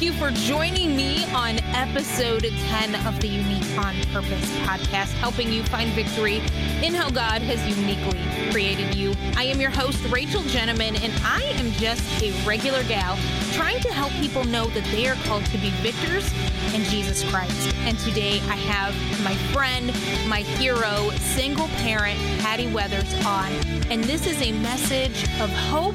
Thank you for joining me on episode 10 of the Unique on Purpose podcast, helping you find victory in how God has uniquely created you. I am your host, Rachel Gentleman, and I am just a regular gal trying to help people know that they are called to be victors in Jesus Christ. And today I have my friend, my hero, single parent, Patty Weathers on. And this is a message of hope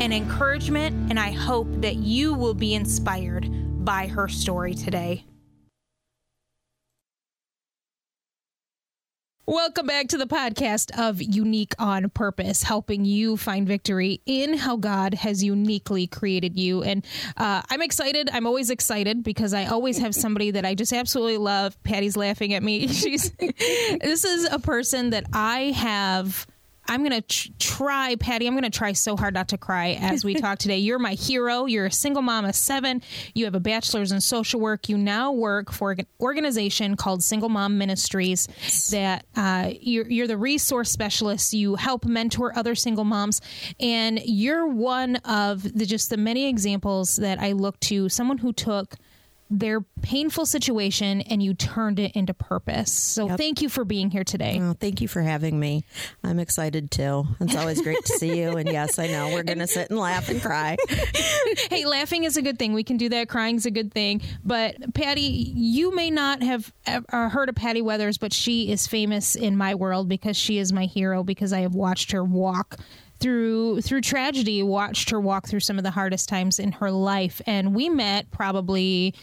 and encouragement, and I hope that you will be inspired by her story today. Welcome back to the podcast of Unique on Purpose, helping you find victory in how God has uniquely created you. And uh, I'm excited. I'm always excited because I always have somebody that I just absolutely love. Patty's laughing at me. She's this is a person that I have I'm going to tr- try, Patty, I'm going to try so hard not to cry as we talk today. You're my hero. You're a single mom of seven. You have a bachelor's in social work. You now work for an organization called Single Mom Ministries that uh, you're, you're the resource specialist. You help mentor other single moms. And you're one of the just the many examples that I look to, someone who took – their painful situation and you turned it into purpose. So yep. thank you for being here today. Oh, thank you for having me. I'm excited too. It's always great to see you. And yes, I know we're going to sit and laugh and cry. hey, laughing is a good thing. We can do that. Crying is a good thing. But Patty, you may not have uh, heard of Patty Weathers, but she is famous in my world because she is my hero because I have watched her walk through through tragedy watched her walk through some of the hardest times in her life and we met probably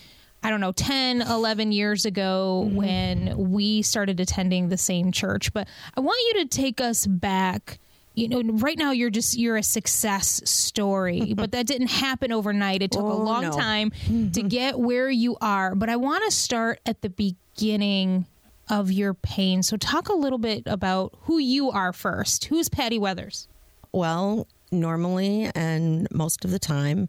I don't know, 10, 11 years ago mm-hmm. when we started attending the same church. But I want you to take us back. You know, right now you're just you're a success story, but that didn't happen overnight. It took oh, a long no. time mm-hmm. to get where you are. But I want to start at the beginning of your pain. So talk a little bit about who you are first. Who's Patty Weathers? Well, normally and most of the time,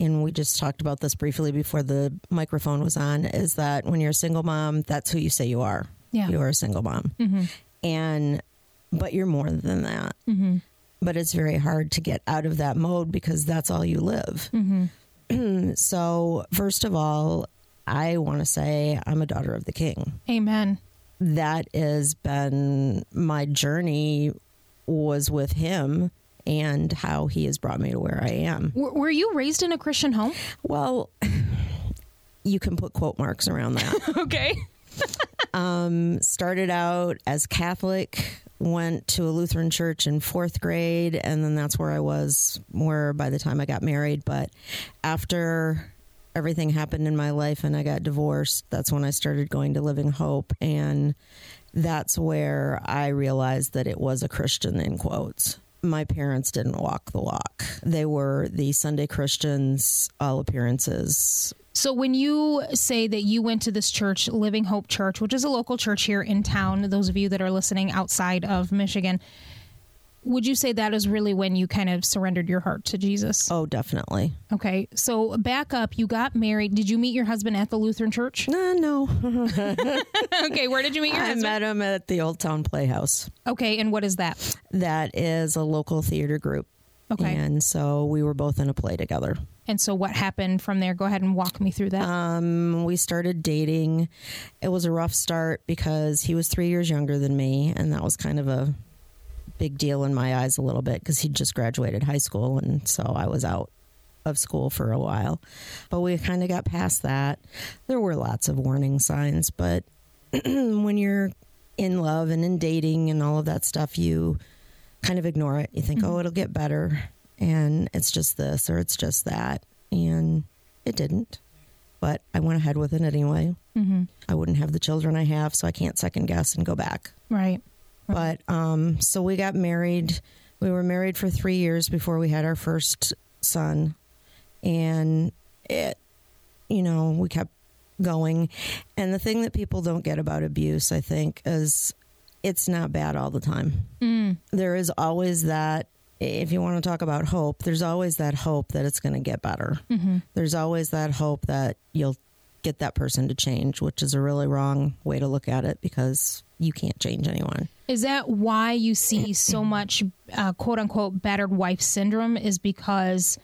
and we just talked about this briefly before the microphone was on, is that when you're a single mom, that's who you say you are. Yeah. You are a single mom. Mm-hmm. And, but you're more than that. Mm-hmm. But it's very hard to get out of that mode because that's all you live. Mm-hmm. so, first of all, I want to say I'm a daughter of the king. Amen. That has been my journey was with him and how he has brought me to where I am. Were you raised in a Christian home? Well, you can put quote marks around that. okay. um, started out as Catholic, went to a Lutheran church in fourth grade, and then that's where I was more by the time I got married. But after everything happened in my life and I got divorced, that's when I started going to Living Hope. And that's where I realized that it was a Christian in quotes my parents didn't walk the walk. They were the Sunday Christians, all appearances. So, when you say that you went to this church, Living Hope Church, which is a local church here in town, those of you that are listening outside of Michigan, would you say that is really when you kind of surrendered your heart to Jesus? Oh, definitely. Okay. So back up, you got married. Did you meet your husband at the Lutheran church? Uh, no. okay. Where did you meet your I husband? I met him at the Old Town Playhouse. Okay. And what is that? That is a local theater group. Okay. And so we were both in a play together. And so what happened from there? Go ahead and walk me through that. Um, we started dating. It was a rough start because he was three years younger than me, and that was kind of a big deal in my eyes a little bit because he just graduated high school, and so I was out of school for a while. But we kind of got past that. There were lots of warning signs, but when you're in love and in dating and all of that stuff, you kind of ignore it. You think, mm-hmm. oh, it'll get better. And it's just this or it's just that. And it didn't. But I went ahead with it anyway. Mm-hmm. I wouldn't have the children I have, so I can't second guess and go back. Right. But um, so we got married. We were married for three years before we had our first son, and it, you know, we kept going. And the thing that people don't get about abuse, I think, is it's not bad all the time. Mm. There is always that. If you want to talk about hope, there's always that hope that it's going to get better. Mm-hmm. There's always that hope that you'll get that person to change, which is a really wrong way to look at it because you can't change anyone. Is that why you see so much uh, quote unquote battered wife syndrome? Is because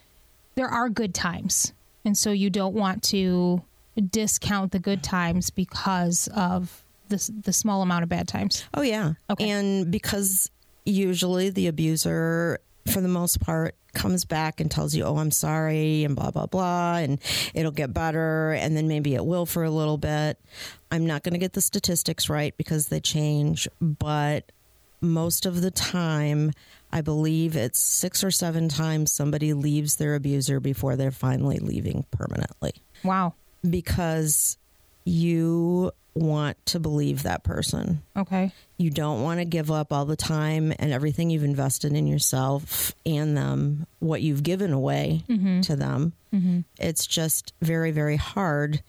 there are good times. And so you don't want to discount the good times because of the, the small amount of bad times. Oh, yeah. Okay. And because usually the abuser, for the most part, comes back and tells you, oh, I'm sorry, and blah, blah, blah, and it'll get better. And then maybe it will for a little bit. I'm not going to get the statistics right because they change, but most of the time, I believe it's six or seven times somebody leaves their abuser before they're finally leaving permanently Wow. because you want to believe that person. Okay. You don't want to give up all the time and everything you've invested in yourself and them, what you've given away mm-hmm. to them. Mm-hmm. It's just very, very hard.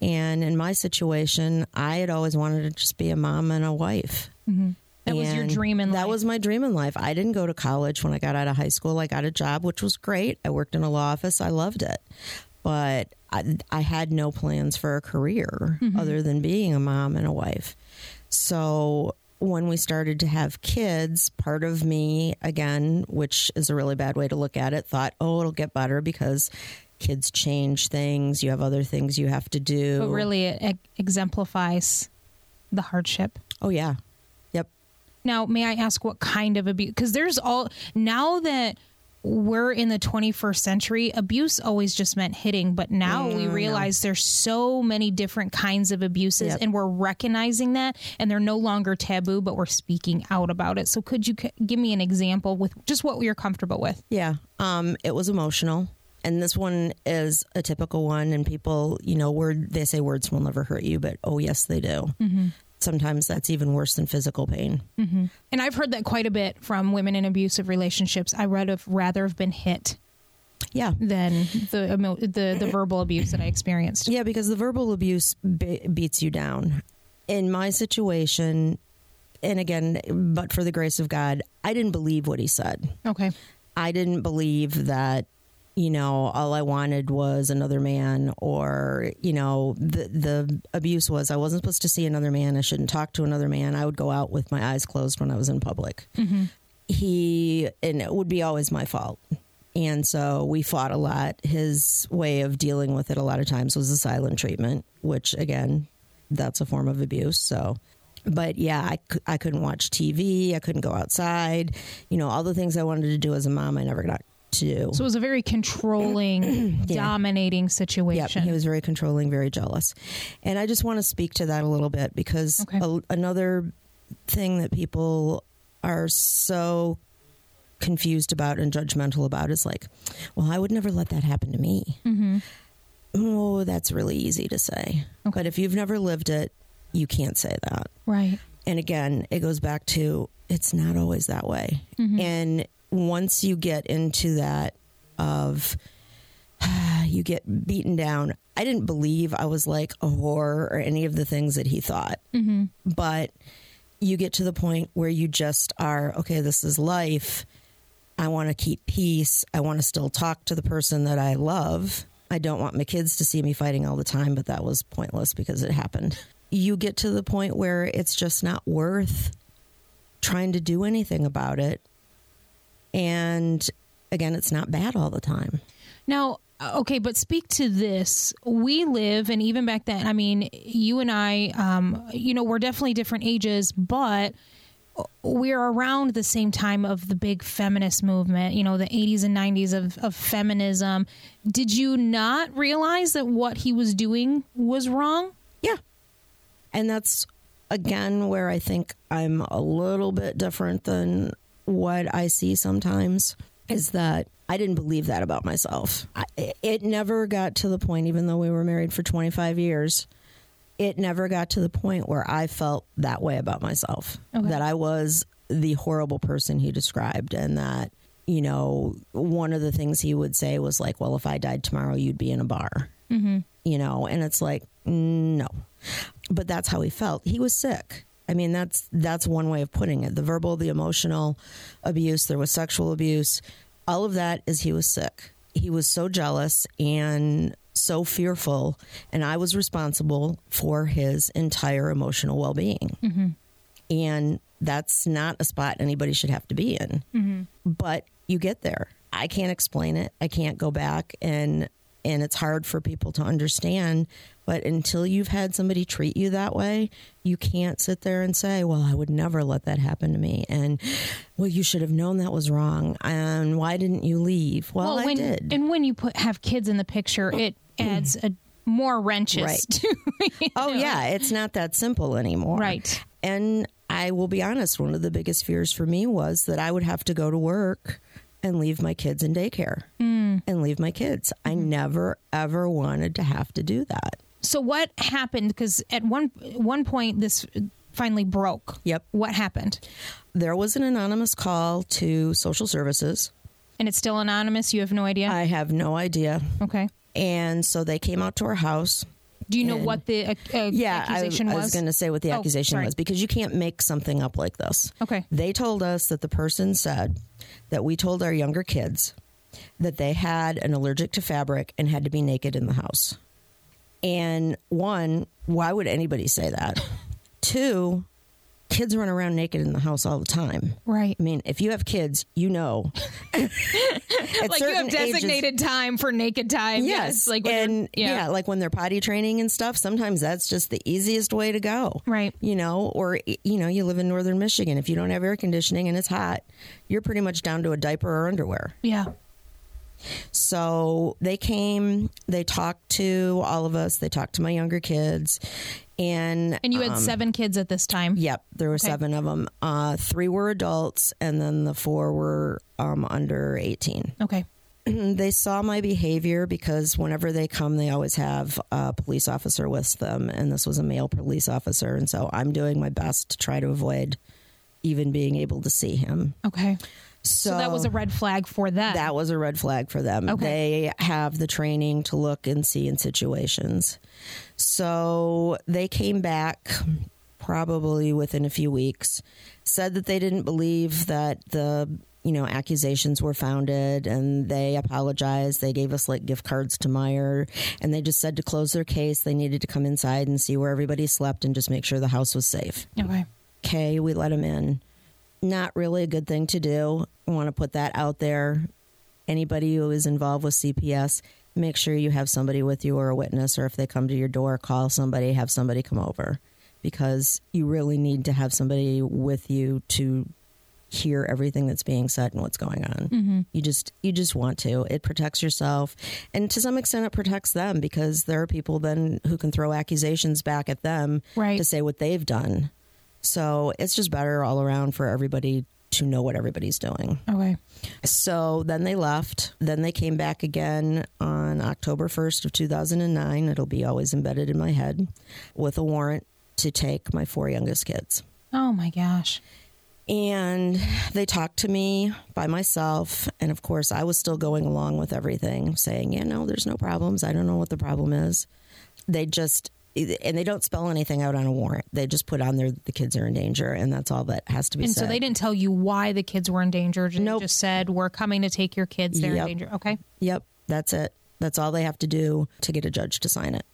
And in my situation, I had always wanted to just be a mom and a wife. Mm-hmm. That was your dream in that life. was my dream in life. I didn't go to college when I got out of high school. I got a job, which was great. I worked in a law office. I loved it. But I, I had no plans for a career Mm-hmm. other than being a mom and a wife. So when we started to have kids, part of me, again, which is a really bad way to look at it, thought, oh, it'll get better because kids change things. You have other things you have to do. But really, it ex- exemplifies the hardship. Oh, yeah. Yep. Now, may I ask what kind of abuse? Because there's all now that we're in the 21st century, abuse always just meant hitting, but now we realize there's so many different kinds of abuses, Yep. and we're recognizing that, and they're no longer taboo, but we're speaking out about it. So, could you c- give me an example with just what you're comfortable with? Yeah. Um, it was emotional. And this one is a typical one. And people, you know, word they say words will never hurt you, but oh yes, they do. Sometimes that's even worse than physical pain. Mm-hmm. And I've heard that quite a bit from women in abusive relationships. I would have rather have been hit Yeah. than the the the eh. verbal abuse that I experienced. Yeah, because the verbal abuse be- beats you down. In my situation, and again, but for the grace of God, I didn't believe what he said. Okay. I didn't believe that, you know, all I wanted was another man or, you know, the the abuse was I wasn't supposed to see another man. I shouldn't talk to another man. I would go out with my eyes closed when I was in public. Mm-hmm. He and it would be always my fault. And so we fought a lot. His way of dealing with it a lot of times was the silent treatment, which again, that's a form of abuse. So but yeah, I, I couldn't watch TV. I couldn't go outside. You know, all the things I wanted to do as a mom, I never got do. So it was a very controlling, dominating Yep, situation. he was very controlling, very jealous. And I just want to speak to that a little bit because Okay. a, another thing that people are so confused about and judgmental about is like, well, I would never let that happen to me. Mm-hmm. Oh, that's really easy to say. But if you've never lived it, you can't say that. right. And again, it goes back to it's not always that way. And once you get into that of you get beaten down, I didn't believe I was like a whore or any of the things that he thought. Mm-hmm. But you get to the point where you just are okay, this is life. I want to keep peace. I want to still talk to the person that I love. I don't want my kids to see me fighting all the time, but that was pointless because it happened. You get to the point where it's just not worth trying to do anything about it. And again, it's not bad all the time. Now, okay, but speak to this. We live, and even back then, I mean, you and I, um, you know, we're definitely different ages, but we're around the same time of the big feminist movement, you know, the 80s and 90s of, of feminism. Did you not realize that what he was doing was wrong? Yeah. And that's again where I think I'm a little bit different than what I see sometimes is that I didn't believe that about myself. I, it never got to the point, even though we were married for 25 years, it never got to the point where I felt that way about myself. Okay. That I was the horrible person he described, and that, you know, one of the things he would say was like, well, if I died tomorrow, you'd be in a bar. Mm-hmm. You know, and it's like, no. But that's how he felt. He was sick. I mean, that's that's one way of putting it. The verbal, the emotional abuse, there was sexual abuse. All of that is he was sick. He was so jealous and so fearful, and I was responsible for his entire emotional well being. Mm-hmm. And that's not a spot anybody should have to be in. Mm-hmm. But you get there. I can't explain it. I can't go back and and it's hard for people to understand. But until you've had somebody treat you that way, you can't sit there and say, Well, I would never let that happen to me. And, well, you should have known that was wrong. And why didn't you leave? Well, I when, did. And when you put have kids in the picture, it adds a more wrenches Right. to you oh, know. yeah. It's not that simple anymore. Right. And I will be honest, one of the biggest fears for me was that I would have to go to work and leave my kids in daycare Mm. and leave my kids. I Mm-hmm. never, ever wanted to have to do that. So what happened? Because at one one point this finally broke. Yep. What happened? There was an anonymous call to social services. And it's still anonymous. You have no idea. I have no idea. okay. And so they came out to our house. Do you know what the uh, Yeah, I, accusation I was? was going to say what the Oh, accusation sorry. was because you can't make something up like this. Okay. They told us that the person said that we told our younger kids that they had an allergic to fabric and had to be naked in the house. And one, why would anybody say that? Two, kids run around naked in the house all the time. Right. I mean, if you have kids, you know. Like you have certain ages- designated time for naked time. Yes. Like when you're- and yeah. like when they're potty training and stuff, sometimes that's just the easiest way to go. Right. You know, or you know, you live in northern Michigan. If you don't have air conditioning and it's hot, you're pretty much down to a diaper or underwear. Yeah. So they came, they talked to all of us, they talked to my younger kids, and And you had seven kids at this time. Yep, there were seven of them. Uh, three were adults, and then the four were um, under eighteen. Okay. they saw my behavior because whenever they come, they always have a police officer with them, and this was a male police officer, and so I'm doing my best to try to avoid even being able to see him. Okay. So, So that was a red flag for them. that was a red flag for them. Okay. They have the training to look and see in situations. So they came back probably within a few weeks, said that they didn't believe that the you know accusations were founded and they apologized they gave us like gift cards to Meijer and they just said to close their case they needed to come inside and see where everybody slept and just make sure the house was safe okay. okay, we let them in. Not really a good thing to do. I want to put that out there. Anybody who is involved with CPS, make sure you have somebody with you or a witness, or if they come to your door, call somebody, have somebody come over because you really need to have somebody with you to hear everything that's being said and what's going on. Mm-hmm. You just you just want to. It protects yourself and to some extent it protects them because there are people then who can throw accusations back at them Right. to say what they've done. So it's just better all around for everybody to know what everybody's doing. Okay. So then they left. Then they came back again on October 1st of 2009. It'll be always embedded in my head with a warrant to take my four youngest kids. Oh my gosh. And they talked to me by myself. And of course, I was still going along with everything, saying, Yeah, no, there's no problems. I don't know what the problem is. They just, and they don't spell anything out on a warrant. They just put on there the kids are in danger, and that's all that has to be And said. so they didn't tell you why the kids were in danger. They Nope. just said we're coming to take your kids. They're Yep. in danger. Okay. Yep, that's it. That's all they have to do to get a judge to sign it.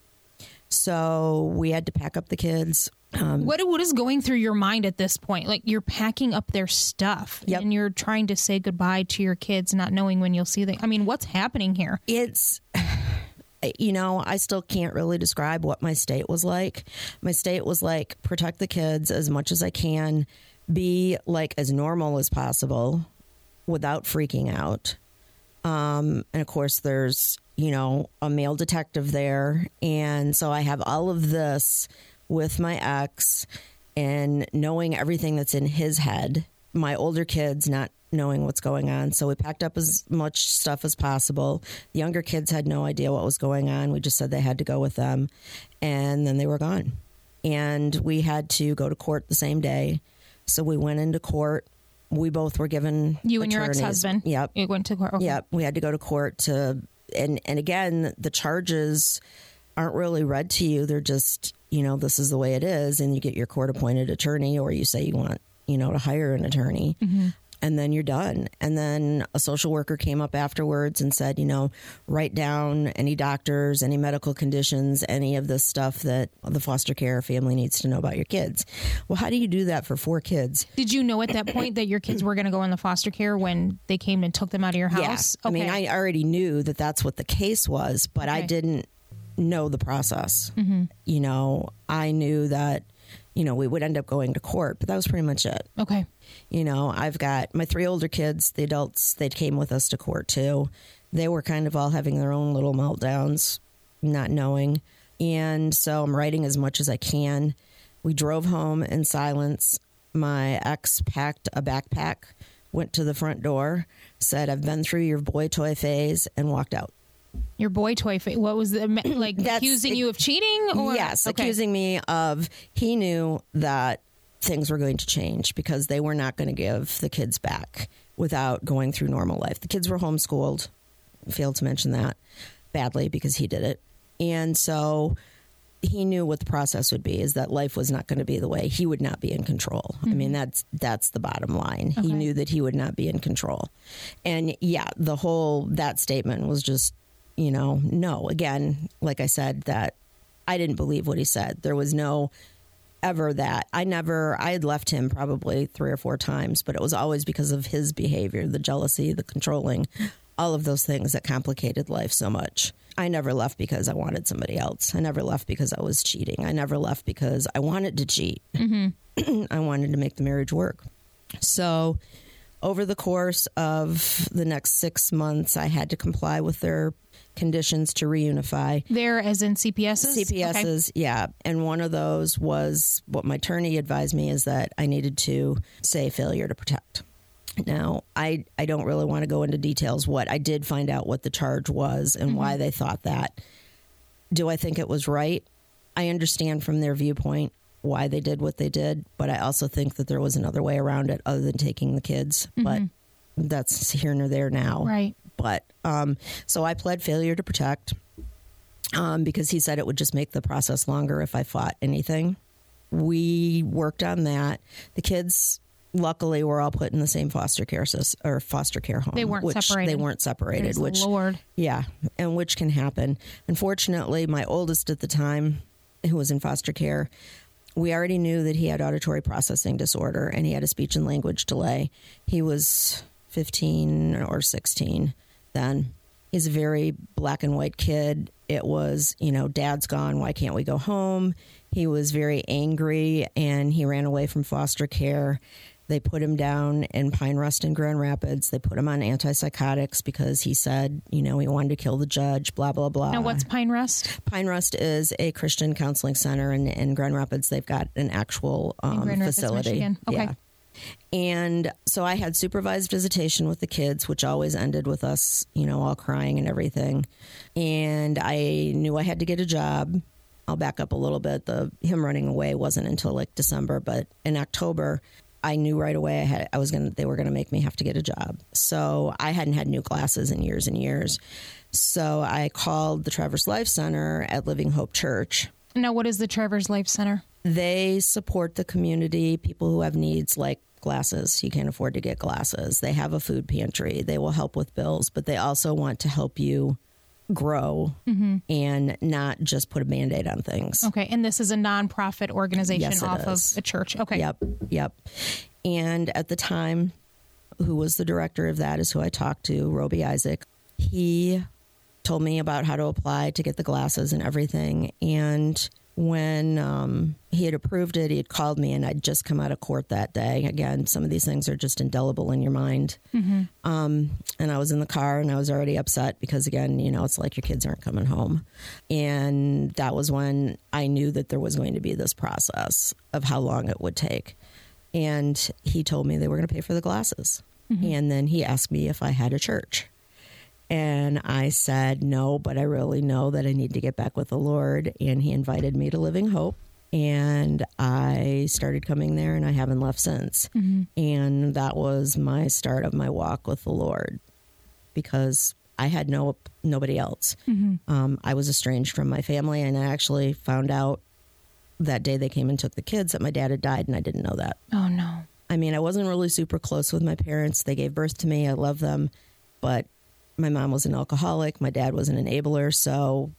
So we had to pack up the kids. Um, What what is going through your mind at this point? Like you're packing up their stuff Yep. and you're trying to say goodbye to your kids, not knowing when you'll see them. I mean, what's happening here? it's you know i still can't really describe what my state was like. My state was like protect the kids as much as i can be like as normal as possible without freaking out. Um, and of course there's you know a male detective there. And so i have all of this with my ex and knowing everything that's in his head my older kids not knowing what's going on. So we packed up as much stuff as possible. The younger kids had no idea what was going on. We just said they had to go with them. And then they were gone. And we had to go to court the same day. So we went into court. We both were given You and your ex husband. yep. You went to court. Okay. Yep, we had to go to court to, and and again, the charges aren't really read to you. They're just, you know, this is the way it is, and you get your court appointed attorney, or you say you want, you know, to hire an attorney. Mm-hmm. and then you're done. And then a social worker came up afterwards and said, you know, write down any doctors, any medical conditions, any of the stuff that the foster care family needs to know about your kids. Well, how do you do that for four kids? Did you know at that point that your kids were going to go in the foster care when they came and took them out of your house? Yeah. I mean, I already knew that that's what the case was, but I didn't know the process. Mm-hmm. You know, I knew that, you know, we would end up going to court, but that was pretty much it. okay. You know, I've got my three older kids, the adults, they came with us to court too. They were kind of all having their own little meltdowns, not knowing. And so I'm writing as much as I can. We drove home in silence. My ex packed a backpack, went to the front door, said, I've been through your boy toy phase, and walked out. Your boy toy. Fa- what was the like That's- accusing you of cheating? Or? yes, Okay. accusing me of he knew that things were going to change because they were not going to give the kids back without going through normal life. The kids were homeschooled. Failed to mention that badly because he did it. And so he knew what the process would be is that life was not going to be the way he would not be in control. I mean mm-hmm. that's that's the bottom line. He knew that he would not be in control. And yeah, the whole that statement was just, you know, no. Again, like I said that I didn't believe what he said. There was no ever that. I never, I had left him probably three or four times, but it was always because of his behavior, the jealousy, the controlling, all of those things that complicated life so much. I never left because I wanted somebody else. I never left because I was cheating. I never left because I wanted to cheat. Mm-hmm. I wanted to make the marriage work. So, over the course of the next six months, I had to comply with their conditions to reunify. There, as in CPSs. Okay. CPSs, yeah. And one of those was what my attorney advised me is that I needed to say failure to protect. Now, I, I don't really want to go into details what I did find out what the charge was and why mm-hmm. they thought that. Do I think it was right? I understand from their viewpoint why they did what they did, but I also think that there was another way around it other than taking the kids. But mm-hmm. that's here nor there now. Right. But um, so I pled failure to protect um, because he said it would just make the process longer if I fought anything. We worked on that. The kids, luckily, were all put in the same foster care or foster care home. They weren't which separated. They weren't separated, Praise which Lord. yeah, and which can happen. Unfortunately, my oldest at the time, who was in foster care, we already knew that he had auditory processing disorder and he had a speech and language delay. He was 15 or 16 then. He's a very black and white kid. It was, you know, dad's gone. Why can't we go home? He was very angry and he ran away from foster care. They put him down in Pine Rest in Grand Rapids. They put him on antipsychotics because he said, you know, he wanted to kill the judge, blah, blah, blah. Now, what's Pine Rest? Pine Rest is a Christian counseling center in, in Grand Rapids. They've got an actual um, Grand Rapids, facility. Michigan. Okay. Yeah. And so I had supervised visitation with the kids, which always ended with us, you know, all crying and everything. And I knew I had to get a job. I'll back up a little bit. The him running away wasn't until like December, but in October, I knew right away I had I was gonna they were gonna make me have to get a job. So I hadn't had new glasses in years and years. So I called the Traverse Life Center at Living Hope Church. Now, what is the Traverse Life Center? They support the community, people who have needs like glasses. You can't afford to get glasses. They have a food pantry. They will help with bills, but they also want to help you grow mm-hmm. and not just put a band aid on things. Okay, and this is a nonprofit organization Yes, off is. of a church. Okay. Yep, yep. And at the time, who was the director of that is who I talked to, Roby Isaac. He told me about how to apply to get the glasses and everything. And when um, he had approved it, he had called me, and I'd just come out of court that day. Again, some of these things are just indelible in your mind. Um, and I was in the car, and I was already upset because, again, you know, it's like your kids aren't coming home. And that was when I knew that there was going to be this process of how long it would take. And he told me they were going to pay for the glasses. And then he asked me if I had a church. And I said, no, but I really know that I need to get back with the Lord. And he invited me to Living Hope. And I started coming there and I haven't left since. And that was my start of my walk with the Lord because I had no nobody else. Um, I was estranged from my family, and I actually found out that day they came and took the kids that my dad had died, and I didn't know that. Oh no. I mean, I wasn't really super close with my parents. They gave birth to me. I love them. But my mom was an alcoholic. My dad was an enabler. So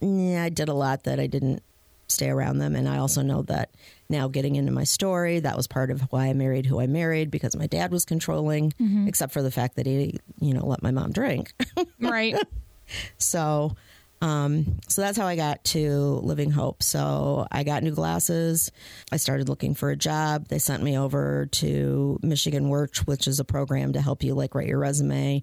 yeah, I did a lot that I didn't stay around them. And I also know that now getting into my story, that was part of why I married who I married because my dad was controlling, except for the fact that he, you know, let my mom drink. Right. So, um, so that's how I got to Living Hope. So I got new glasses. I started looking for a job. They sent me over to Michigan Works, which is a program to help you like write your resume,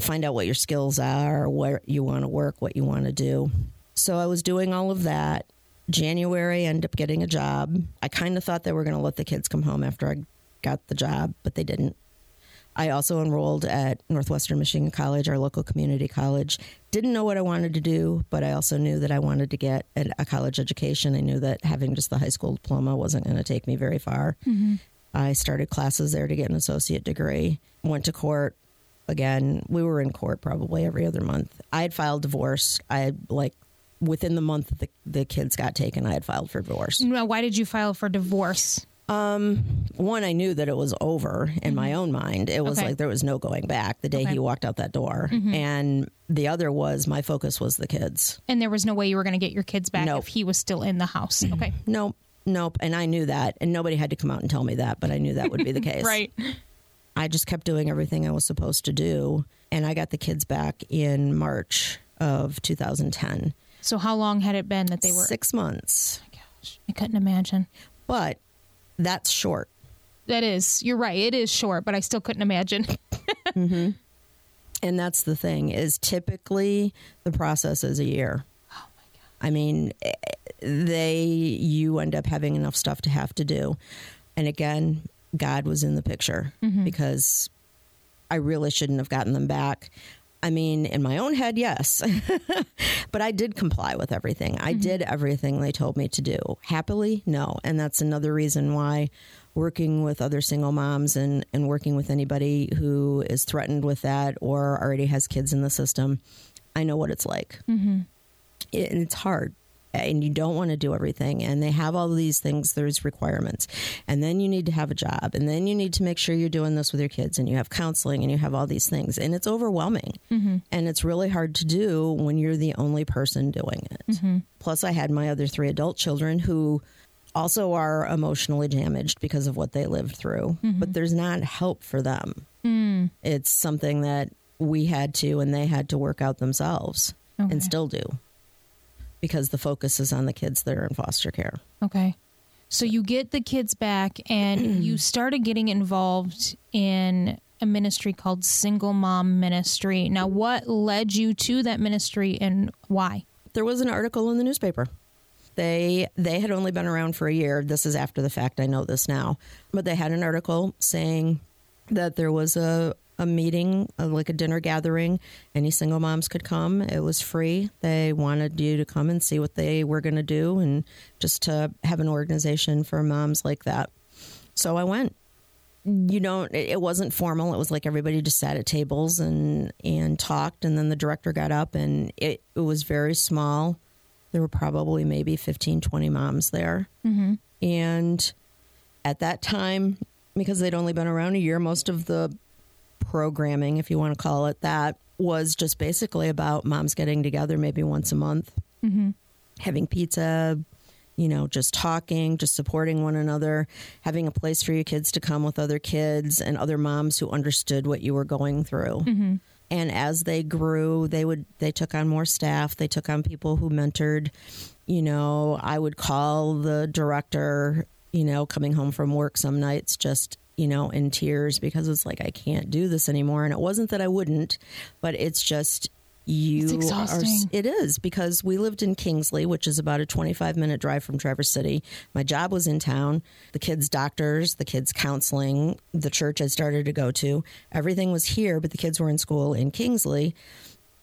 find out what your skills are, where you want to work, what you want to do. So I was doing all of that. January, I ended up getting a job. I kind of thought they were going to let the kids come home after I got the job, but they didn't. I also enrolled at Northwestern Michigan College, our local community college. Didn't know what I wanted to do, but I also knew that I wanted to get a, a college education. I knew that having just the high school diploma wasn't going to take me very far. Mm-hmm. I started classes there to get an associate degree. Went to court. Again, we were in court probably every other month. I had filed divorce. I had like within the month the, the kids got taken, I had filed for divorce. now, why did you file for divorce? Um, one i knew that it was over in my mm-hmm. own mind it was Okay. like there was no going back the day Okay. he walked out that door mm-hmm. and the other was my focus was the kids And there was no way you were going to get your kids back Nope. if he was still in the house. Mm-hmm. Okay. nope nope and i knew that and nobody had to come out and tell me that but i knew that would be the case Right. I just kept doing everything i was supposed to do and i got the kids back in march of 2010 So how long had it been that they were? six months Gosh, I couldn't imagine. but that's short That is, you're right. It is short, but I still couldn't imagine. And that's the thing is typically the process is a year. Oh my god. I mean, eh, they you end up having enough stuff to have to do. And again, God was in the picture mm-hmm. because I really shouldn't have gotten them back. I mean, in my own head, yes. but I did comply with everything. I mm-hmm. did everything they told me to do. Happily, no. And that's another reason why working with other single moms and, and working with anybody who is threatened with that or already has kids in the system, I know what it's like. Mm-hmm. It, and it's hard. And you don't want to do everything. And they have all these things, there's requirements. And then you need to have a job. And then you need to make sure you're doing this with your kids. And you have counseling and you have all these things. And it's overwhelming. Mm-hmm. And it's really hard to do when you're the only person doing it. Mm-hmm. Plus, I had my other three adult children who also are emotionally damaged because of what they lived through. Mm-hmm. But there's not help for them. Mm. It's something that we had to and they had to work out themselves Okay. and still do because the focus is on the kids that are in foster care. Okay. So you get the kids back and you started getting involved in a ministry called Single Mom Ministry. Now, what led you to that ministry and why? There was an article in the newspaper. They they had only been around for a year. This is after the fact. I know this now, but they had an article saying that there was a a meeting, uh, like a dinner gathering. Any single moms could come. It was free. They wanted you to come and see what they were going to do, and just to have an organization for moms like that. So I went. You don't. It wasn't formal. It was like everybody just sat at tables and and talked, and then the director got up, and it, it was very small. There were probably maybe 15, 20 moms there, and at that time, because they'd only been around a year, most of the programming, if you want to call it that, was just basically about moms getting together maybe once a month, mm-hmm. having pizza, you know, just talking, just supporting one another, having a place for your kids to come with other kids and other moms who understood what you were going through. Mm-hmm. And as they grew, they would they took on more staff. They took on people who mentored. You know, I would call the director. You know, coming home from work some nights, just you know, in tears because it's like I can't do this anymore. And it wasn't that I wouldn't, but it's just you It's are. exhausting. It is because we lived in Kingsley, which is about a 25 minute drive from Traverse City. My job was in town. The kids' doctors, the kids' counseling, the church I started to go to, everything was here, but the kids were in school in Kingsley.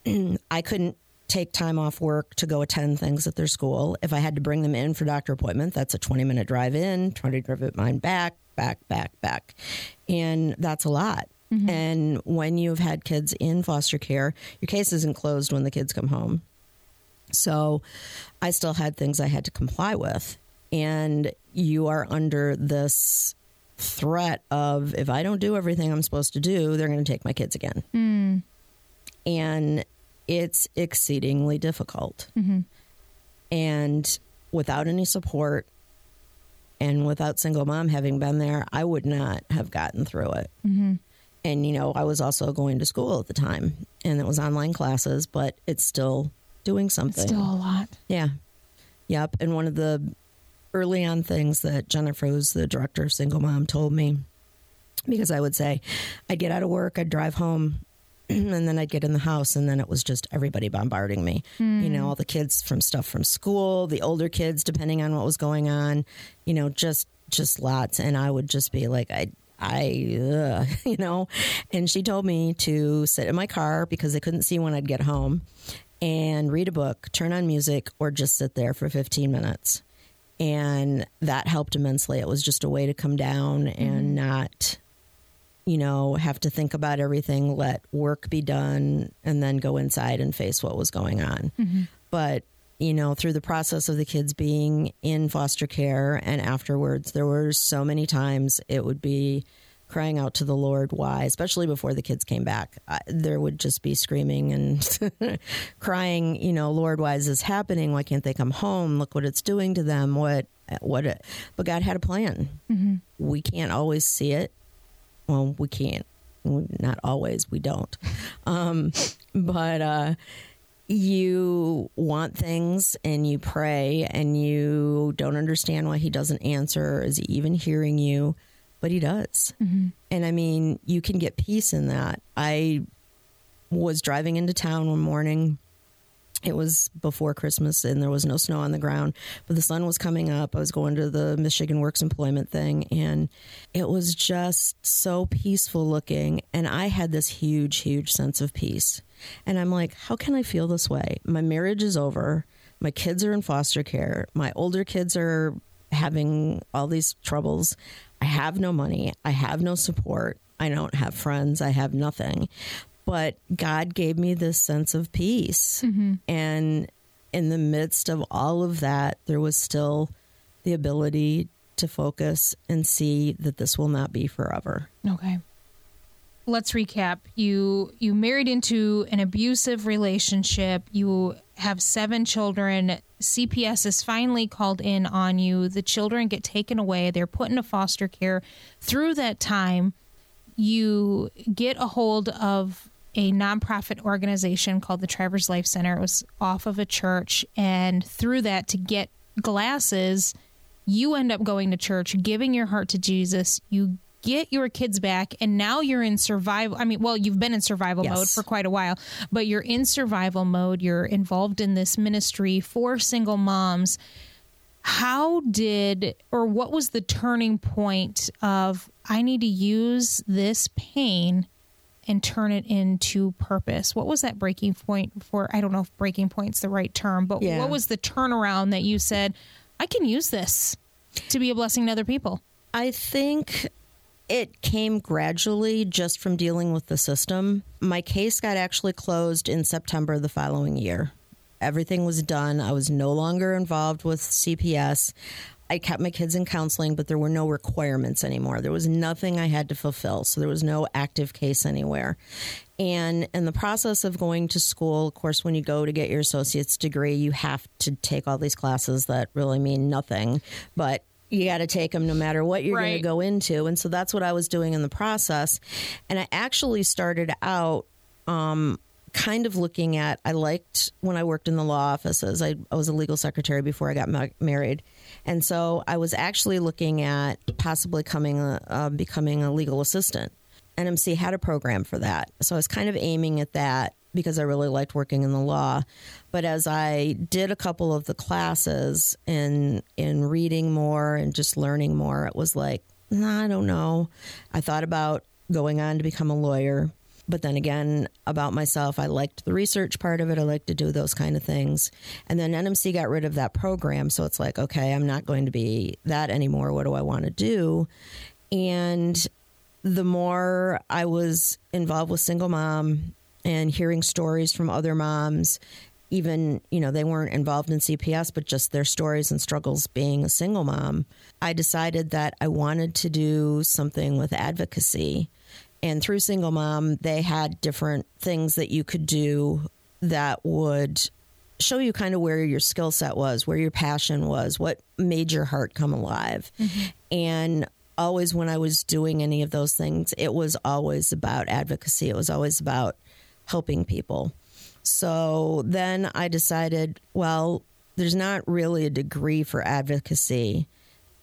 I couldn't take time off work to go attend things at their school. If I had to bring them in for doctor appointment, that's a 20 minute drive in, 20 drive it mine back, back, back, back. And that's a lot. Mm-hmm. And when you've had kids in foster care, your case isn't closed when the kids come home. So I still had things I had to comply with. And you are under this threat of if I don't do everything I'm supposed to do, they're going to take my kids again. Hmm. And it's exceedingly difficult. Mm-hmm. And without any support and without single mom having been there, I would not have gotten through it. Mm-hmm. And, you know, I was also going to school at the time and it was online classes, but it's still doing something. Still a lot. Yeah. Yep. And one of the early on things that Jennifer, who's the director of Single Mom, told me, because I would say, I'd get out of work, I'd drive home, and then I'd get in the house, and then it was just everybody bombarding me. You know, all the kids from stuff from school, the older kids, depending on what was going on, you know, just just lots. And I would just be like, I. I, uh, you know, and she told me to sit in my car because they couldn't see when I'd get home and read a book, turn on music, or just sit there for 15 minutes. And that helped immensely. It was just a way to come down and not, you know, have to think about everything, let work be done, and then go inside and face what was going on. Mm-hmm. But, you know, through the process of the kids being in foster care and afterwards, there were so many times it would be crying out to the Lord, why, especially before the kids came back. I, there would just be screaming and crying, you know, Lord, why is this happening? Why can't they come home? Look what it's doing to them. What, what, it, but God had a plan. Mm-hmm. We can't always see it. Well, we can't. Not always. We don't. Um, but, uh, you want things and you pray and you don't understand why he doesn't answer. Is he even hearing you? But he does. And I mean, you can get peace in that. I was driving into town one morning. It was before Christmas and there was no snow on the ground, but the sun was coming up. I was going to the Michigan Works Employment thing and it was just so peaceful looking. And I had this huge, huge sense of peace. And I'm like, how can I feel this way? My marriage is over. My kids are in foster care. My older kids are having all these troubles. I have no money. I have no support. I don't have friends. I have nothing. But God gave me this sense of peace. Mm-hmm. And in the midst of all of that, there was still the ability to focus and see that this will not be forever. Okay. Let's recap. You you married into an abusive relationship. You have seven children. CPS is finally called in on you. The children get taken away. They're put into foster care. Through that time, you get a hold of a nonprofit organization called the Traverse Life Center. It was off of a church, and through that, to get glasses, you end up going to church, giving your heart to Jesus. You get your kids back, and now you're in survival. I mean, well, you've been in survival Yes. mode for quite a while, but you're in survival mode. You're involved in this ministry for single moms. How did, or what was the turning point of, I need to use this pain and turn it into purpose? What was that breaking point for? I don't know if breaking point's the right term, but Yeah. what was the turnaround that you said, I can use this to be a blessing to other people? I think it came gradually just from dealing with the system. My case got actually closed in September of the following year. Everything was done. I was no longer involved with CPS. I kept my kids in counseling, but there were no requirements anymore. There was nothing I had to fulfill. So there was no active case anywhere. And in the process of going to school, of course, when you go to get your associate's degree, you have to take all these classes that really mean nothing, but you got to take them no matter what you're going to go into. And so that's what I was doing in the process. And I actually started out um, kind of looking at, I liked when I worked in the law offices, I, I was a legal secretary before I got ma- married. And so I was actually looking at possibly coming a, uh, becoming a legal assistant. NMC had a program for that. So I was kind of aiming at that because I really liked working in the law. But as I did a couple of the classes in in reading more and just learning more, it was like, nah, I don't know. I thought about going on to become a lawyer. But then again, about myself, I liked the research part of it. I like to do those kind of things. And then NMC got rid of that program. So it's like, okay, I'm not going to be that anymore. What do I want to do? And the more I was involved with single mom and hearing stories from other moms even, you know, they weren't involved in CPS, but just their stories and struggles being a single mom, I decided that I wanted to do something with advocacy. And through Single Mom, they had different things that you could do that would show you kind of where your skill set was, where your passion was, what made your heart come alive. Mm-hmm. And always when I was doing any of those things, it was always about advocacy. It was always about helping people. So then I decided, well, there's not really a degree for advocacy,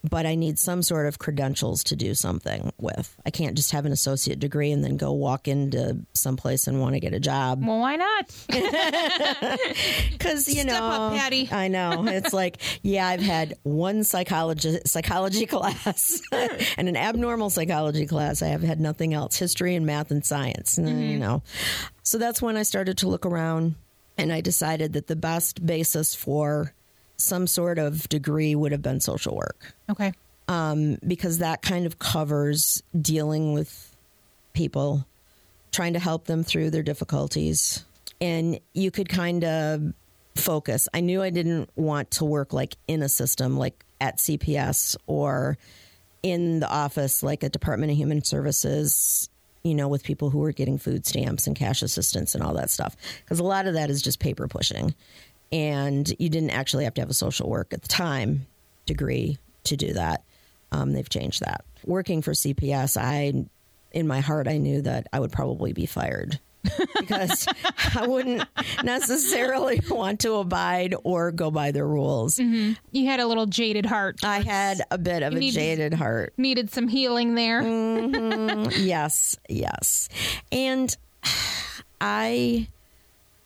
but I need some sort of credentials to do something with. I can't just have an associate degree and then go walk into someplace and want to get a job. Well, why not? Because you know, up, Patty. I know it's like, yeah, I've had one psychology psychology class and an abnormal psychology class. I have had nothing else: history and math and science. and You mm-hmm. know, so that's when I started to look around, and I decided that the best basis for some sort of degree would have been social work Okay. um, because that kind of covers dealing with people, trying to help them through their difficulties. And you could kind of focus. I knew I didn't want to work like in a system like at CPS or in the office like at Department of Human Services, you know, with people who were getting food stamps and cash assistance and all that stuff. Because a lot of that is just paper pushing. And you didn't actually have to have a social work at the time degree to do that. Um, they've changed that. Working for CPS, I, in my heart, I knew that I would probably be fired because I wouldn't necessarily want to abide or go by their rules. You had a little jaded heart. I had a bit of You a need- jaded heart. Needed some healing there. yes, yes. And I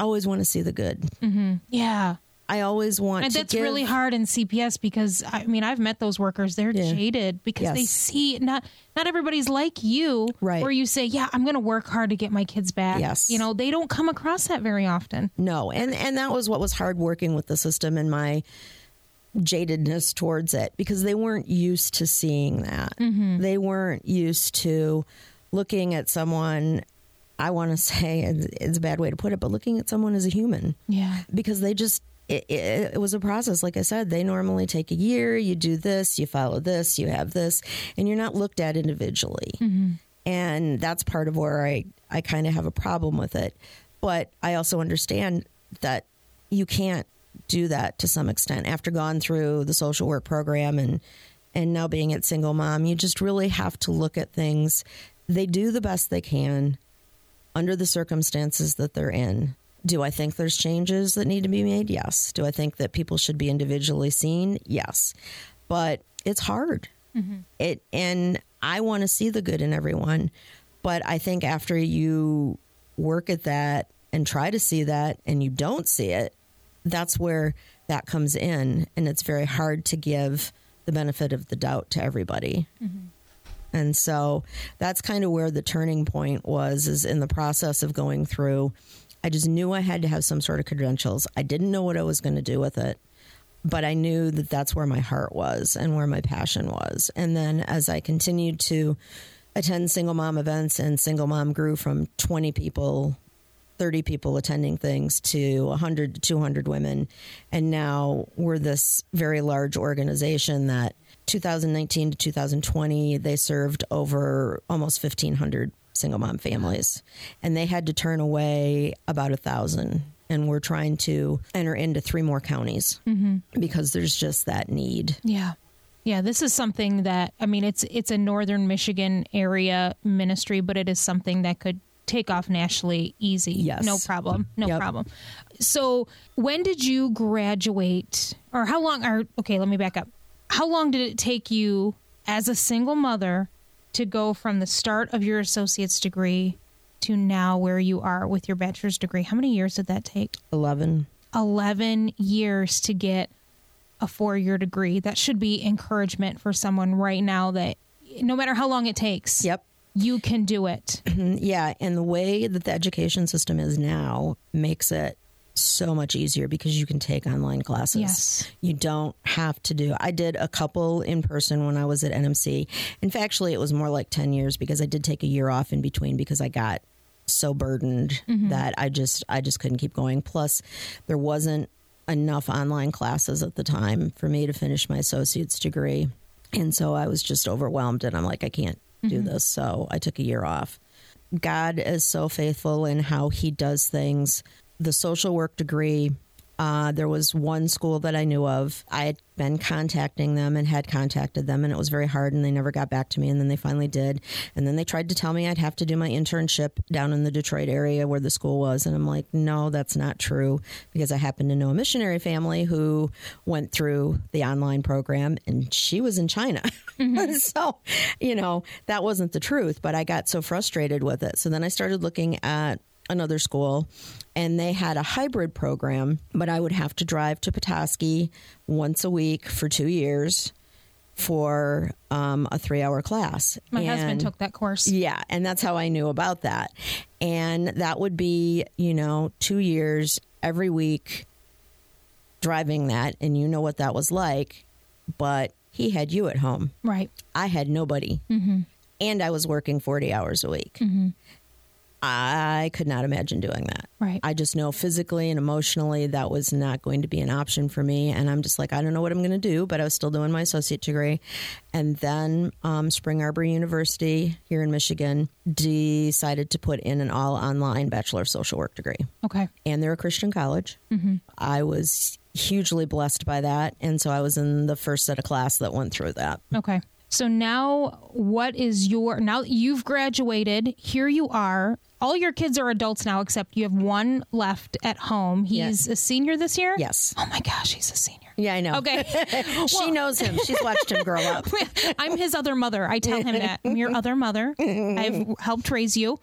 always want to see the good. Mm-hmm. Yeah. I always want to get And to that's give- really hard in CPS because I mean I've met those workers. They're Yeah. jaded because they see not not everybody's like you, Right. Where you say, "Yeah, I'm going to work hard to get my kids back." Yes. you know they don't come across that very often. No, and and that was what was hard working with the system and my jadedness towards it because they weren't used to seeing that. Mm-hmm. They weren't used to looking at someone. I want to say it's a bad way to put it, but looking at someone as a human. Yeah, because they just it, it, it was a process. Like i said they normally take a year you do this you follow this you have this and you're not looked at individually. Mm-hmm. And that's part of where i i kind of have a problem with it. But i also understand that you can't do that to some extent. After gone through the social work program and and now being at single mom you just really have to look at things. They do the best they can under the circumstances that they're in. Do I think there's changes that need to be made? Yes. Do I think that people should be individually seen? Yes. But it's hard. Mm-hmm. It and I want to see the good in everyone, but I think after you work at that and try to see that and you don't see it, that's where that comes in and it's very hard to give the benefit of the doubt to everybody. Mm-hmm. And so that's kind of where the turning point was is in the process of going through. I just knew I had to have some sort of credentials. I didn't know what I was going to do with it, but I knew that that's where my heart was and where my passion was. And then as I continued to attend single mom events and single mom grew from 20 people 30 people attending things to 100 to 200 women. And now we're this very large organization that 2019 to 2020, they served over almost 1,500 single mom families. And they had to turn away about a thousand. And we're trying to enter into three more counties mm-hmm. because there's just that need. yeah, yeah. This is something that I mean it's it's a northern Michigan area ministry, but it is something that could take off nationally easy. Yes. no problem, no Yep. problem. So when did you graduate, or how long? are okay, let me back up. How long did it take you as a single mother to go from the start of your associate's degree to now where you are with your bachelor's degree? How many years did that take? 11. 11 years to get a four year degree. That should be encouragement for someone right now that no matter how long it takes, Yep. you can do it. Yeah, and the way that the education system is now makes it so much easier because you can take online classes. Yes. You don't have to do. I did a couple in person when I was at NMC. In fact, actually, it was more like 10 years because I did take a year off in between because I got so burdened mm-hmm. that I just I just couldn't keep going. Plus, there wasn't enough online classes at the time for me to finish my associate's degree, and so I was just overwhelmed. And I'm like, I can't do mm-hmm. this, so I took a year off. God is so faithful in how He does things. The social work degree uh, there was one school that I knew of. I had been contacting them and had contacted them, and it was very hard, and they never got back to me. And then they finally did. And then they tried to tell me I'd have to do my internship down in the Detroit area where the school was. And I'm like, no, that's not true because I happen to know a missionary family who went through the online program, and she was in China. so, you know, that wasn't the truth, but I got so frustrated with it. So then I started looking at another school and they had a hybrid program, but I would have to drive to Petoskey once a week for two years for um, a three hour class. My husband took that course. yeah, and that's how I knew about that. And that would be, you know, two years every week driving that. And you know what that was like. But he had you at home. Right. I had nobody. And I was working 40 hours a week. I could not imagine doing that. Right. I just know physically and emotionally that was not going to be an option for me. And I'm just like, I don't know what I'm going to do, but I was still doing my associate degree. And then um, Spring Arbor University here in Michigan decided to put in an all online Bachelor of Social Work degree. Okay. And they're a Christian college. I was hugely blessed by that. And so I was in the first set of class that went through that. Okay. So now, what is your now you've graduated? Here you are. All your kids are adults now, except you have one left at home. He's a senior this year. Yes. Oh my gosh, he's a senior. Yeah, I know. Okay. she knows him. She's watched him grow up. I'm his other mother. I tell him that. I'm your other mother. I've helped raise you.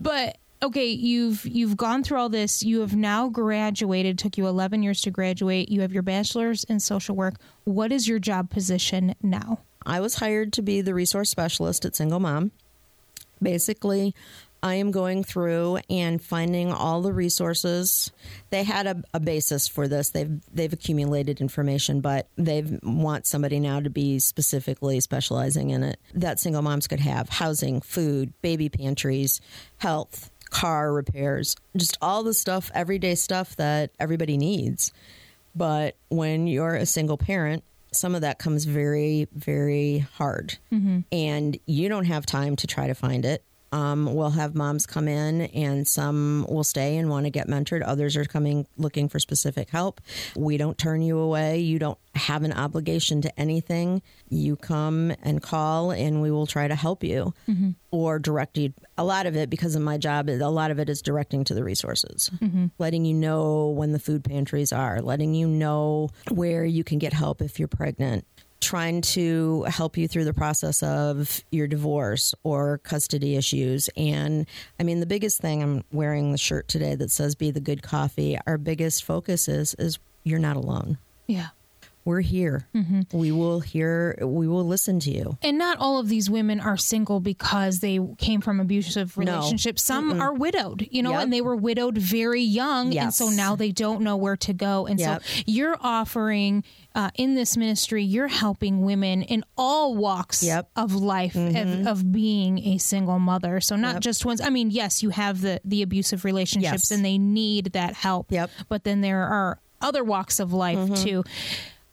but okay, you've you've gone through all this. You have now graduated. Took you 11 years to graduate. You have your bachelor's in social work. What is your job position now? I was hired to be the resource specialist at Single Mom. Basically, I am going through and finding all the resources. They had a, a basis for this. They've they've accumulated information, but they want somebody now to be specifically specializing in it that single moms could have: housing, food, baby pantries, health, car repairs, just all the stuff, everyday stuff that everybody needs. But when you're a single parent, some of that comes very, very hard. Mm-hmm. And you don't have time to try to find it. Um, we'll have moms come in, and some will stay and want to get mentored. Others are coming looking for specific help. We don't turn you away. You don't have an obligation to anything. You come and call, and we will try to help you or direct you. A lot of it, because of my job, a lot of it is directing to the resources, letting you know when the food pantries are, letting you know where you can get help if you're pregnant, trying to help you through the process of your divorce or custody issues. And I mean, the biggest thing I'm wearing the shirt today that says "Be the Good Coffee." Our biggest focus is is you're not alone. Yeah. We're here. Mm-hmm. We will hear. We will listen to you. And not all of these women are single because they came from abusive No. relationships. Some are widowed, you know, Yep. and they were widowed very young. And so now they don't know where to go. And Yep. so you're offering uh, in this ministry, you're helping women in all walks Yep. of life of, mm-hmm. of being a single mother. So not just ones. I mean, yes, you have the, the abusive relationships Yes. and they need that help. Yep. But then there are other walks of life mm-hmm. too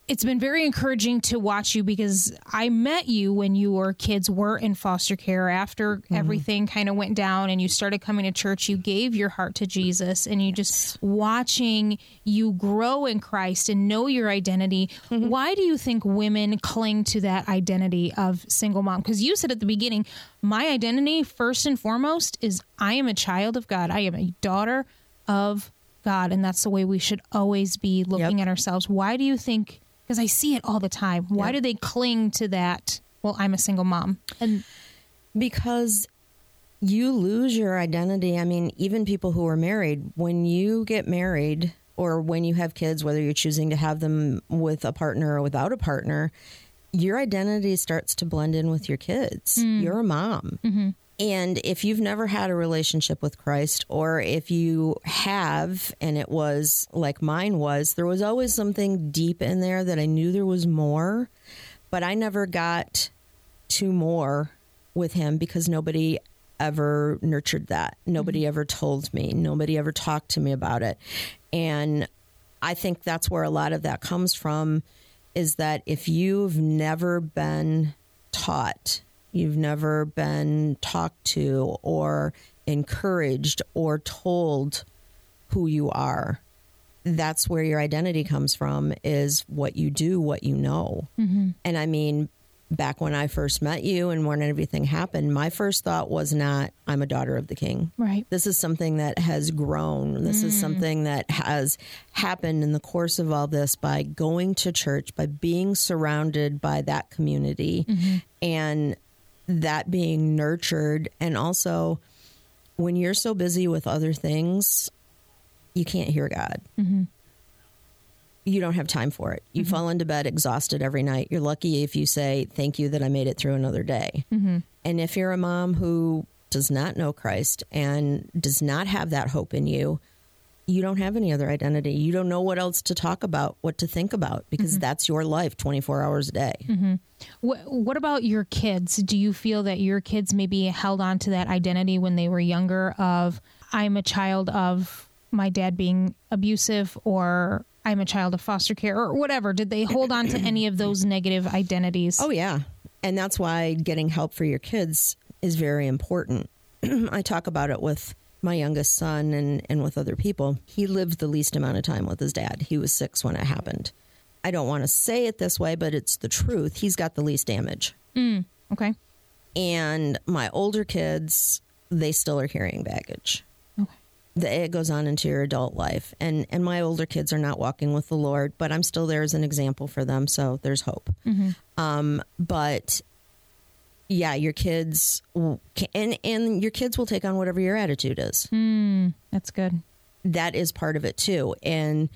it's been very encouraging to watch you because I met you when your kids were in foster care after mm-hmm. everything kind of went down and you started coming to church. You gave your heart to Jesus and you just watching you grow in Christ and know your identity. Mm-hmm. Why do you think women cling to that identity of single mom? Because you said at the beginning, my identity, first and foremost, is I am a child of God, I am a daughter of God, and that's the way we should always be looking Yep. at ourselves. Why do you think? Because I see it all the time. Why Yep. do they cling to that? Well, I'm a single mom, and because you lose your identity. I mean, even people who are married, when you get married or when you have kids, whether you're choosing to have them with a partner or without a partner, your identity starts to blend in with your kids. Hmm. You're a mom. Mm-hmm. And if you've never had a relationship with Christ, or if you have, and it was like mine was, there was always something deep in there that I knew there was more, but I never got to more with him because nobody ever nurtured that. Nobody mm-hmm. ever told me. Nobody ever talked to me about it. And I think that's where a lot of that comes from is that if you've never been taught, you've never been talked to or encouraged or told who you are, that's where your identity comes from is what you do, what you know. Mm-hmm. And I mean, back when I first met you and when everything happened, my first thought was not, I'm a daughter of the king. Right. This is something that has grown. This is mm. something that has happened in the course of all this by going to church, by being surrounded by that community mm-hmm. and that being nurtured. And also, when you're so busy with other things, you can't hear God. Mm-hmm. You don't have time for it. You mm-hmm. fall into bed exhausted every night. You're lucky if you say, Thank you that I made it through another day. Mm-hmm. And if you're a mom who does not know Christ and does not have that hope in you, you don't have any other identity. You don't know what else to talk about, what to think about, because mm-hmm. that's your life 24 hours a day. Mm-hmm. What, what about your kids? Do you feel that your kids maybe held on to that identity when they were younger of I'm a child of my dad being abusive or I'm a child of foster care or whatever? Did they hold on to any of those negative identities? Oh, yeah. And that's why getting help for your kids is very important. I talk about it with my youngest son and, and with other people. He lived the least amount of time with his dad. He was six when it happened. I don't want to say it this way, but it's the truth. He's got the least damage. okay. And my older kids, they still are carrying baggage. Okay. The, it goes on into your adult life. And, and my older kids are not walking with the Lord, but I'm still there as an example for them. So there's hope. Um, but yeah, your kids will- and and your kids will take on whatever your attitude is. Hmm, that's good. That is part of it too. And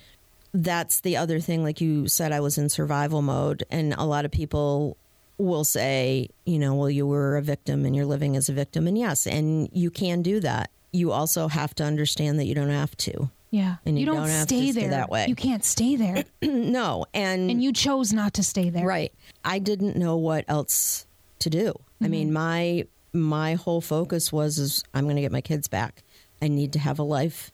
that's the other thing like you said I was in survival mode and a lot of people will say, you know, well you were a victim and you're living as a victim and yes, and you can do that. You also have to understand that you don't have to. Yeah. And you don't, don't have to stay stay there that way. You can't stay there. no, and and you chose not to stay there. Right. I didn't know what else to do. I mean, mm-hmm. my my whole focus was is I'm going to get my kids back. I need to have a life.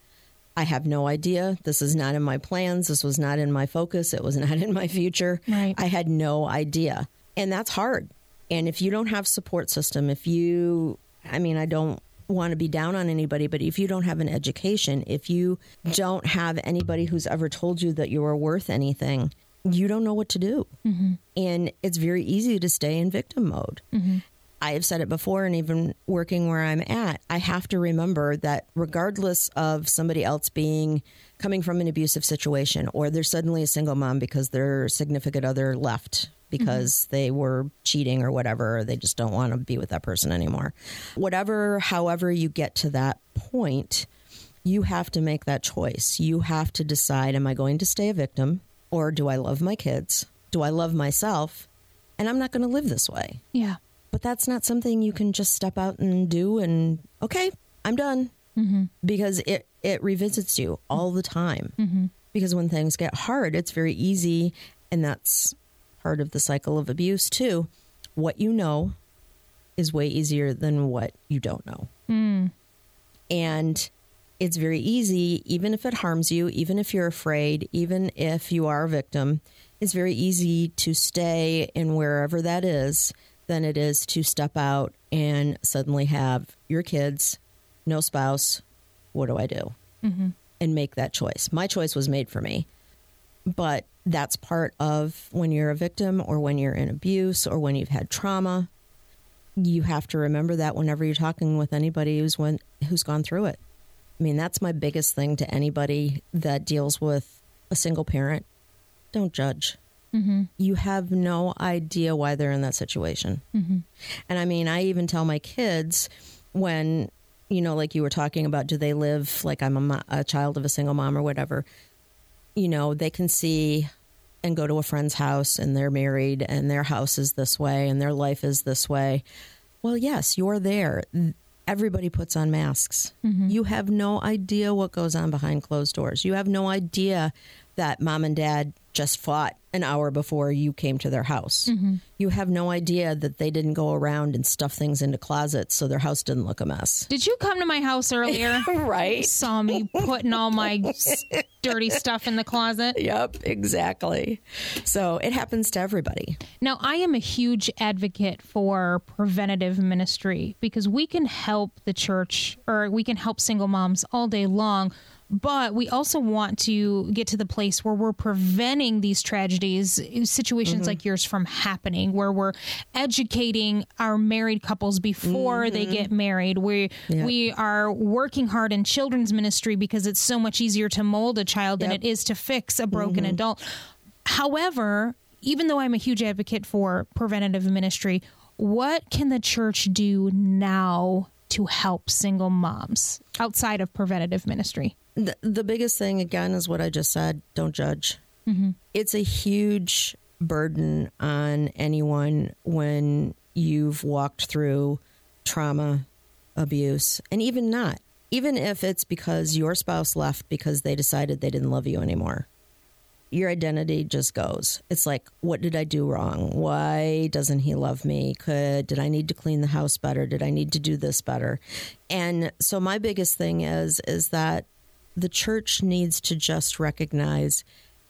I have no idea. This is not in my plans. This was not in my focus. It was not in my future. Right. I had no idea. And that's hard. And if you don't have support system, if you I mean, I don't want to be down on anybody, but if you don't have an education, if you don't have anybody who's ever told you that you are worth anything, you don't know what to do. Mm-hmm. And it's very easy to stay in victim mode. Mm-hmm. I have said it before, and even working where I'm at, I have to remember that regardless of somebody else being coming from an abusive situation, or they're suddenly a single mom because their significant other left because mm-hmm. they were cheating or whatever, or they just don't want to be with that person anymore. Whatever, however, you get to that point, you have to make that choice. You have to decide am I going to stay a victim or do I love my kids? Do I love myself? And I'm not going to live this way. Yeah. But that's not something you can just step out and do and, okay, I'm done. Mm-hmm. Because it, it revisits you all the time. Mm-hmm. Because when things get hard, it's very easy. And that's part of the cycle of abuse, too. What you know is way easier than what you don't know. And it's very easy, even if it harms you, even if you're afraid, even if you are a victim, it's very easy to stay in wherever that is than it is to step out and suddenly have your kids, no spouse. What do I do? Mm-hmm. And make that choice. My choice was made for me. But that's part of when you're a victim or when you're in abuse or when you've had trauma. You have to remember that whenever you're talking with anybody who's went, who's gone through it. I mean, that's my biggest thing to anybody that deals with a single parent. Don't judge. Mm-hmm. You have no idea why they're in that situation. Mm-hmm. And I mean, I even tell my kids when, you know, like you were talking about, do they live like I'm a, mo- a child of a single mom or whatever? You know, they can see and go to a friend's house and they're married and their house is this way and their life is this way. Well, yes, you're there. Everybody puts on masks. Mm-hmm. You have no idea what goes on behind closed doors. You have no idea that mom and dad just fought an hour before you came to their house. Mm-hmm. You have no idea that they didn't go around and stuff things into closets so their house didn't look a mess. Did you come to my house earlier? Right. Saw me putting all my dirty stuff in the closet. Yep, exactly. So it happens to everybody. Now, I am a huge advocate for preventative ministry because we can help the church or we can help single moms all day long. But we also want to get to the place where we're preventing these tragedies, situations mm-hmm. like yours from happening, where we're educating our married couples before they mm-hmm. get married. We Yeah. we are working hard in children's ministry because it's so much easier to mold a child than it is to fix a broken mm-hmm. adult. However, even though I'm a huge advocate for preventative ministry, what can the church do now to help single moms outside of preventative ministry? The, the biggest thing, again, is what I just said don't judge. Mm-hmm. It's a huge burden on anyone when you've walked through trauma, abuse, and even not. Even if it's because your spouse left because they decided they didn't love you anymore. Your identity just goes. It's like, what did I do wrong? Why doesn't he love me? Could did I need to clean the house better? Did I need to do this better? And so my biggest thing is is that the church needs to just recognize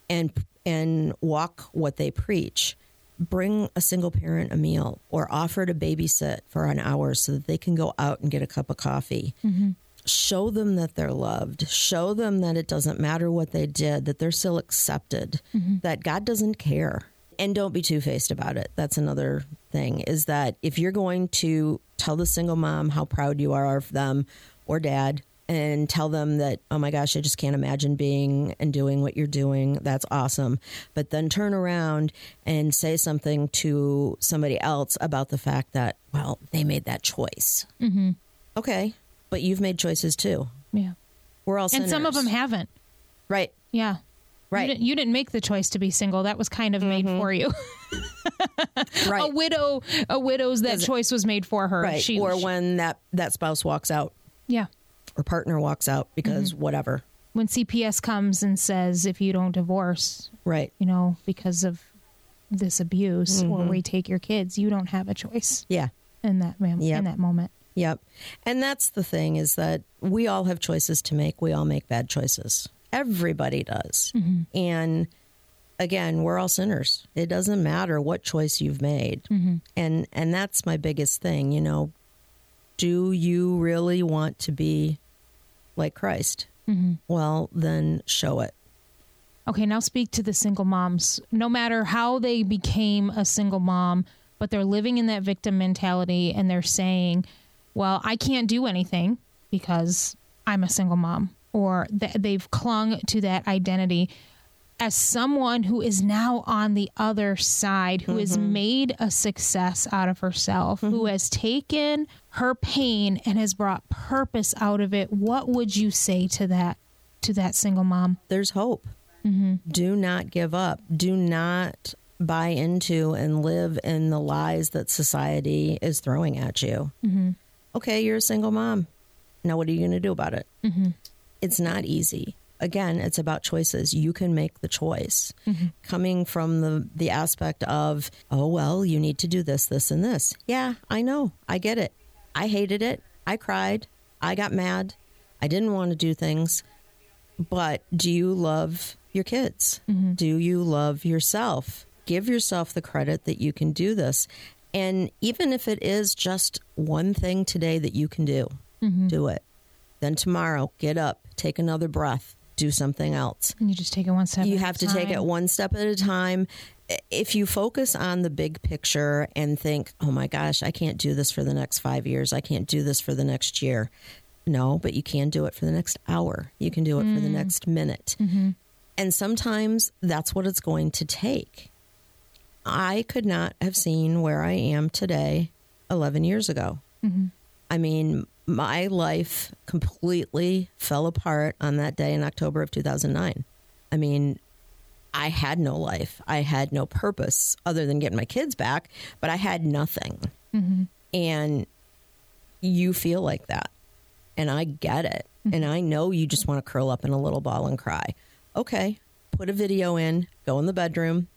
and and walk what they preach. Bring a single parent a meal or offer to babysit for an hour so that they can go out and get a cup of coffee. Mm-hmm. Show them that they're loved. Show them that it doesn't matter what they did, that they're still accepted, mm-hmm. that God doesn't care. And don't be two faced about it. That's another thing is that if you're going to tell the single mom how proud you are of them or dad, and tell them that, oh my gosh, I just can't imagine being and doing what you're doing. That's awesome. But then turn around and say something to somebody else about the fact that, well, they made that choice. Mm-hmm. Okay. But you've made choices too. Yeah. We're all And some of them haven't. Right. Yeah. Right. You didn't, you didn't make the choice to be single. That was kind of made for you. Right. A widow, a widow's that choice was made for her. right. She, or she- when that, that spouse walks out yeah. Or partner walks out because Mm-hmm. whatever. When CPS comes and says if you don't divorce, Right. you know, because of this abuse Mm-hmm. or we take your kids, you don't have a choice Yeah. in that Yep. in that moment. Yep. And that's the thing is that we all have choices to make. We all make bad choices. Everybody does. And again, we're all sinners. It doesn't matter what choice you've made. And and that's my biggest thing, you know. Do you really want to be like Christ? Mm-hmm. Well, then show it. Okay, now speak to the single moms. No matter how they became a single mom, but they're living in that victim mentality and they're saying, well, I can't do anything because I'm a single mom, or th- they've clung to that identity. As someone who is now on the other side, who has mm-hmm. made a success out of herself, who mm-hmm. has taken her pain and has brought purpose out of it, what would you say to that to that single mom? There's hope. Mm-hmm. Do not give up. Do not buy into and live in the lies that society is throwing at you. Mm-hmm. Okay, you're a single mom. Now, what are you going to do about it? Mm-hmm. It's not easy. Again, it's about choices. You can make the choice. Coming from the, the aspect of, oh, well, you need to do this, this, and this. Yeah, I know. I get it. I hated it. I cried. I got mad. I didn't want to do things. But do you love your kids? Mm-hmm. Do you love yourself? Give yourself the credit that you can do this. And even if it is just one thing today that you can do, mm-hmm. do it. Then tomorrow, get up, take another breath, do something else. And you just take it one step. You at a have to take it one step at a time. If you focus on the big picture and think, oh my gosh, I can't do this for the next five years, I can't do this for the next year. No, but you can do it for the next hour. You can do it for the mm. next minute. Mm-hmm. And sometimes that's what it's going to take. I could not have seen where I am today 11 years ago. Mm-hmm. I mean, my life completely fell apart on that day in October of 2009. I mean, I had no life. I had no purpose other than getting my kids back, but I had nothing. Mm-hmm. And you feel like that. And I get it. Mm-hmm. And I know you just want to curl up in a little ball and cry. Okay. put a video in, go in the bedroom,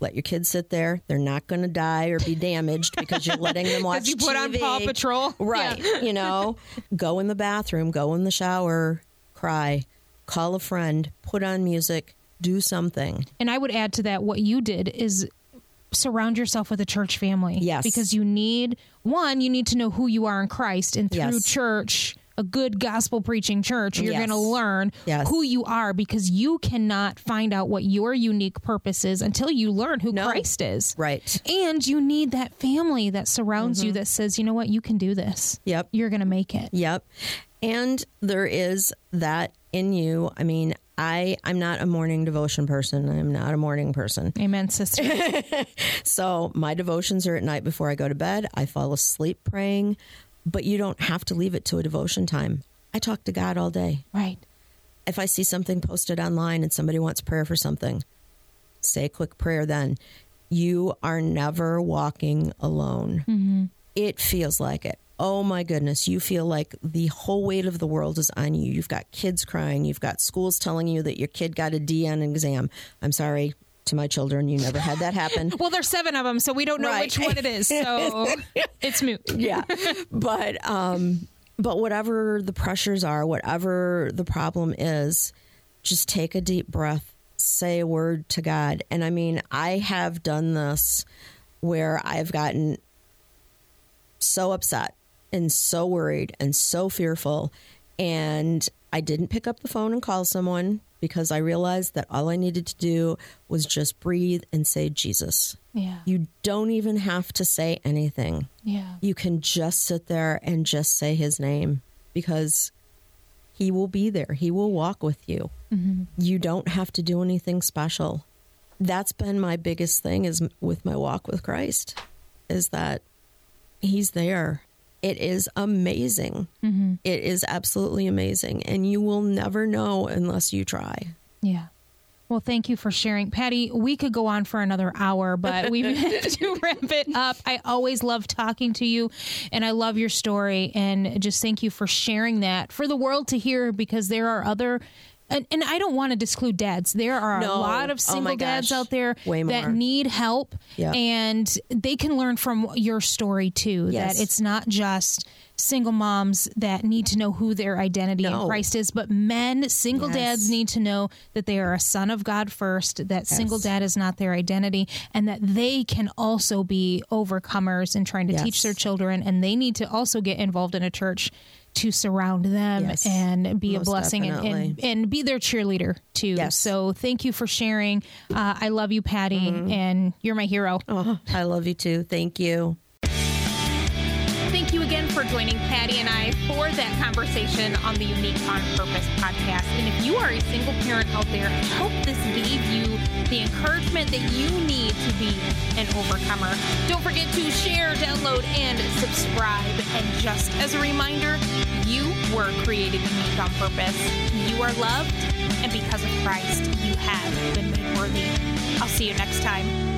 let your kids sit there. They're not going to die or be damaged because you're letting them watch. you put TV. on Paw Patrol, right? Yeah. you know, go in the bathroom, go in the shower, cry, call a friend, put on music, do something. And I would add to that what you did is surround yourself with a church family. Yes. Because you need one, you need to know who you are in Christ and through Yes. church, a good gospel preaching church, you're Yes. going to learn Yes. who you are because you cannot find out what your unique purpose is until you learn who No. Christ is. Right. And you need that family that surrounds you that says, you know what, you can do this. Mm-hmm. Yep. You're going to make it. Yep. And there is that in you. I mean, I I'm not a morning devotion person. I'm not a morning person. Amen, sister. So my devotions are at night before I go to bed. I fall asleep praying, but you don't have to leave it to a devotion time. I talk to God all day. right. If I see something posted online and somebody wants prayer for something, say a quick prayer then. You are never walking alone. Mm-hmm. It feels like it. Oh my goodness, you feel like the whole weight of the world is on you. You've got kids crying, you've got schools telling you that your kid got a D on an exam. I'm sorry to my children, you never had that happen. Well, there's seven of them, so we don't know Right. which one it is. So it's moot. yeah but um but whatever the pressures are whatever the problem is just take a deep breath say a word to god and i mean i have done this where i've gotten so upset and so worried and so fearful and i didn't pick up the phone and call someone because i realized that all i needed to do was just breathe and say jesus Yeah. you don't even have to say anything Yeah. you can just sit there and just say his name because he will be there. He will walk with you. Mm-hmm. You don't have to do anything special. That's been my biggest thing is with my walk with Christ is that he's there. It is amazing. Mm-hmm. It is absolutely amazing and you will never know unless you try. Yeah. Well, thank you for sharing. Patty, we could go on for another hour, but we have to wrap it up. I always love talking to you and I love your story. And just thank you for sharing that for the world to hear because there are other. And, and I don't want to disclude dads. There are a lot of Oh single my dads out there that need help, and they can learn from your story too. Yes. That it's not just single moms that need to know who their identity in Christ is, but men, single Yes. dads need to know that they are a son of God first, that single dad is not their identity, and that they can also be overcomers in trying to teach their children. And they need to also get involved in a church to surround them Yes. and be a blessing and, and, and be their cheerleader too. Yes. So thank you for sharing. Uh, I love you, Patty, Mm-hmm. and you're my hero. Oh, I love you too. Thank you. Joining Patty and I for that conversation on the Unique on Purpose podcast. And if you are a single parent out there, I hope this gave you the encouragement that you need to be an overcomer. Don't forget to share, download, and subscribe. And just as a reminder, you were created unique on purpose. You are loved, and because of Christ, you have been made worthy. I'll see you next time.